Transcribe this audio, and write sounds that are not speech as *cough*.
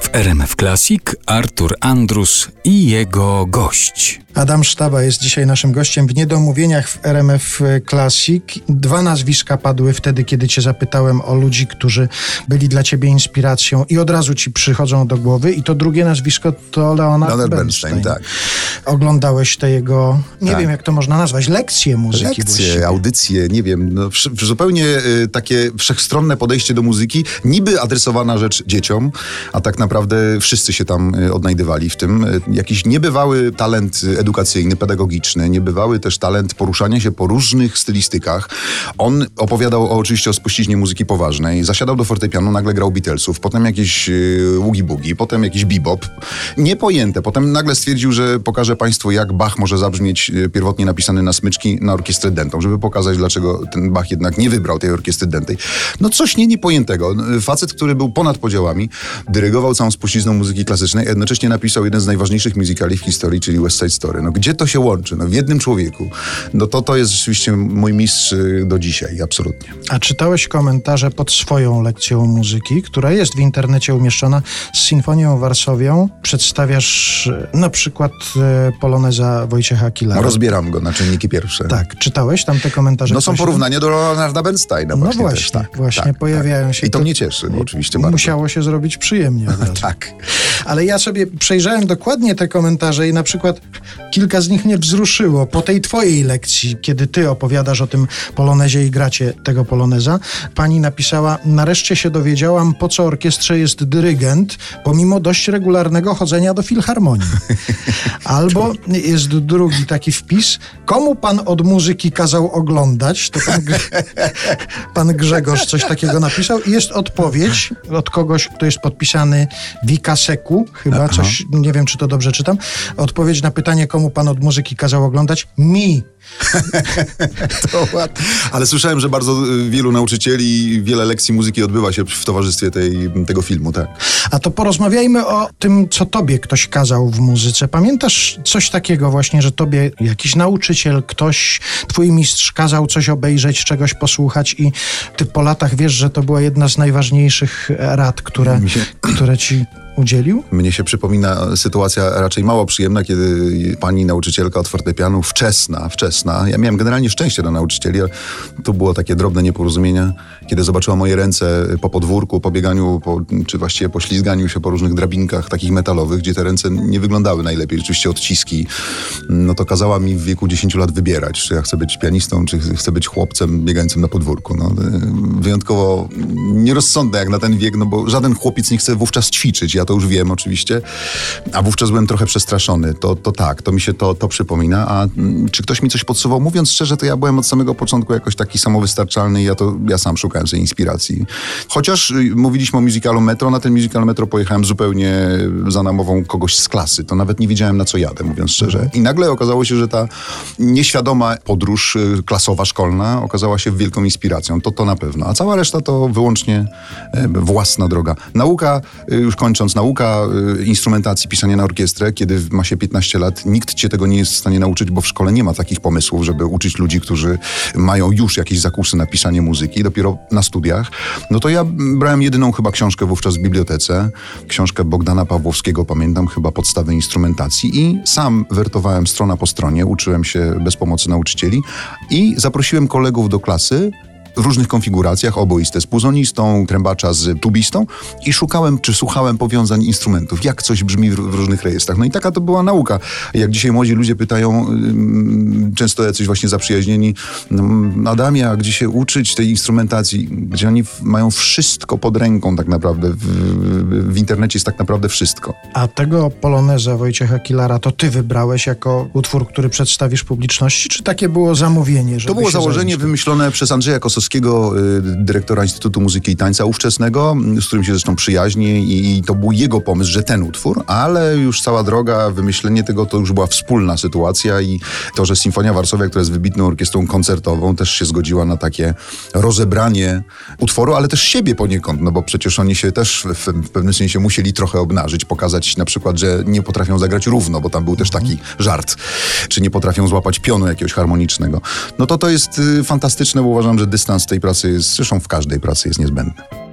W RMF Classic Artur Andrus i jego gość. Adam Sztaba jest dzisiaj naszym gościem w Niedomówieniach w RMF Classic. Dwa nazwiska padły wtedy, kiedy cię zapytałem o ludzi, którzy byli dla ciebie inspiracją i od razu ci przychodzą do głowy. I to drugie nazwisko to Leonard, Leonard Bernstein. Bernstein, tak. Oglądałeś te jego, nie Tak. wiem jak to można nazwać, lekcje muzyki Lekcje, właściwie. audycje, nie wiem, no, zupełnie y, takie wszechstronne podejście do muzyki, niby adresowana rzecz dzieciom, a tak naprawdę wszyscy się tam y, odnajdywali w tym. Y, Jakiś niebywały talent y, edukacyjny, pedagogiczny, niebywały też talent poruszania się po różnych stylistykach. On opowiadał o, oczywiście o spuściźnie muzyki poważnej, zasiadał do fortepianu, nagle grał Beatlesów, potem jakieś y, Woogie Boogie, potem jakiś bebop. Niepojęte. Potem nagle stwierdził, że pokaże Państwu, jak Bach może zabrzmieć y, pierwotnie napisany na smyczki na orkiestrę dentą, żeby pokazać, dlaczego ten Bach jednak nie wybrał tej orkiestry dentej. No coś nie niepojętego. Facet, który był ponad podziałami, dyrygował całą spuścizną muzyki klasycznej, jednocześnie napisał jeden z najważniejszych musicali w historii, czyli West Side Story. No gdzie to się łączy? No w jednym człowieku. No to to jest rzeczywiście mój mistrz y, do dzisiaj, absolutnie. A czytałeś komentarze pod swoją lekcją muzyki, która jest w internecie umieszczona z Sinfonią Warsowią. Przedstawiasz e, na przykład e, poloneza Wojciecha Kilara. No, rozbieram go na czynniki pierwsze. Tak, czytałeś tam te komentarze? No są porównania do Leonarda Bernsteina No właśnie właśnie, też, tak. właśnie tak, pojawiają tak. się. I to mnie cieszy, oczywiście bardzo. Musiało się zrobić przyjemnie. *laughs* Tak. Ale ja sobie przejrzałem dokładnie te komentarze i na przykład kilka z nich mnie wzruszyło. Po tej twojej lekcji, kiedy ty opowiadasz o tym polonezie i gracie tego poloneza, pani napisała, nareszcie się dowiedziałam, po co orkiestrze jest dyrygent, pomimo dość regularnego chodzenia do filharmonii. *laughs* Albo jest drugi taki wpis, komu pan od muzyki kazał oglądać? To pan, *laughs* pan Grzegorz coś takiego napisał i jest odpowiedź od kogoś, kto jest podpisany Wikaseku, chyba coś, nie wiem czy to dobrze czytam. Odpowiedź na pytanie, komu pan od muzyki kazał oglądać? Mi. *laughs* To ładnie. Ale słyszałem, że bardzo y, wielu nauczycieli i wiele lekcji muzyki odbywa się w towarzystwie tej, tego filmu, tak. A to porozmawiajmy o tym, co tobie ktoś kazał w muzyce. Pamiętasz coś takiego właśnie, że tobie jakiś nauczyciel, ktoś, twój mistrz kazał coś obejrzeć, czegoś posłuchać i ty po latach wiesz, że to była jedna z najważniejszych rad, które, się- które ci udzielił? Mnie się przypomina sytuacja raczej mało przyjemna, kiedy pani nauczycielka od fortepianu, wczesna, wczesna, ja miałem generalnie szczęście do nauczycieli, ale tu było takie drobne nieporozumienia, kiedy zobaczyła moje ręce po podwórku, po bieganiu, po, czy właściwie po ślizganiu się po różnych drabinkach takich metalowych, gdzie te ręce nie wyglądały najlepiej, rzeczywiście odciski, no to kazała mi w wieku 10 lat wybierać, czy ja chcę być pianistą, czy chcę być chłopcem biegającym na podwórku. No, wyjątkowo nierozsądne jak na ten wiek, no bo żaden chłopiec nie chce wówczas ćwiczyć, ja to już wiem oczywiście, a wówczas byłem trochę przestraszony. To, to tak, to mi się to, to przypomina. A mm, czy ktoś mi coś podsuwał? Mówiąc szczerze, to ja byłem od samego początku jakoś taki samowystarczalny i ja to ja sam szukałem sobie inspiracji. Chociaż y, mówiliśmy o musicalu Metro, na ten musical Metro pojechałem zupełnie za namową kogoś z klasy. To nawet nie wiedziałem na co jadę, mówiąc szczerze. I nagle okazało się, że ta nieświadoma podróż y, klasowa, szkolna okazała się wielką inspiracją. To to na pewno. A cała reszta to wyłącznie e, własna droga. Nauka, y, już kończąc, nauka y, instrumentacji, pisania na orkiestrę, kiedy ma się 15 lat, nikt cię tego nie jest w stanie nauczyć, bo w szkole nie ma takich pomysłów, żeby uczyć ludzi, którzy mają już jakieś zakusy na pisanie muzyki, dopiero na studiach. No to ja brałem jedyną chyba książkę wówczas w bibliotece, książkę Bogdana Pawłowskiego, pamiętam, chyba podstawy instrumentacji i sam wertowałem strona po stronie, uczyłem się bez pomocy nauczycieli i zaprosiłem kolegów do klasy, w różnych konfiguracjach, oboiste z puzonistą, trębacza z tubistą i szukałem, czy słuchałem powiązań instrumentów, jak coś brzmi w, w różnych rejestrach. No i taka to była nauka. Jak dzisiaj młodzi ludzie pytają, często jacyś właśnie zaprzyjaźnieni, ym, Adamie, a gdzie się uczyć tej instrumentacji, gdzie oni mają wszystko pod ręką tak naprawdę. W, w, internecie jest tak naprawdę wszystko. A tego poloneza Wojciecha Kilara to ty wybrałeś jako utwór, który przedstawisz publiczności, czy takie było zamówienie? To było założenie zająć wymyślone przez Andrzeja Kosowskiego, y, dyrektora Instytutu Muzyki i Tańca ówczesnego, y, z którym się zresztą przyjaźnię i, to był jego pomysł, że ten utwór, ale już cała droga, wymyślenie tego to już była wspólna sytuacja i to, że Sinfonia Warszawia, która jest wybitną orkiestrą koncertową, też się zgodziła na takie rozebranie utworu, ale też siebie poniekąd, no bo przecież oni się też w, pewnym sensie musieli trochę obnażyć, pokazać na przykład, że nie potrafią zagrać równo, bo tam był też taki żart, czy nie potrafią złapać pionu jakiegoś harmonicznego. No to to jest y, fantastyczne, bo uważam, że dystans tej pracy jest, zresztą w każdej pracy jest niezbędny.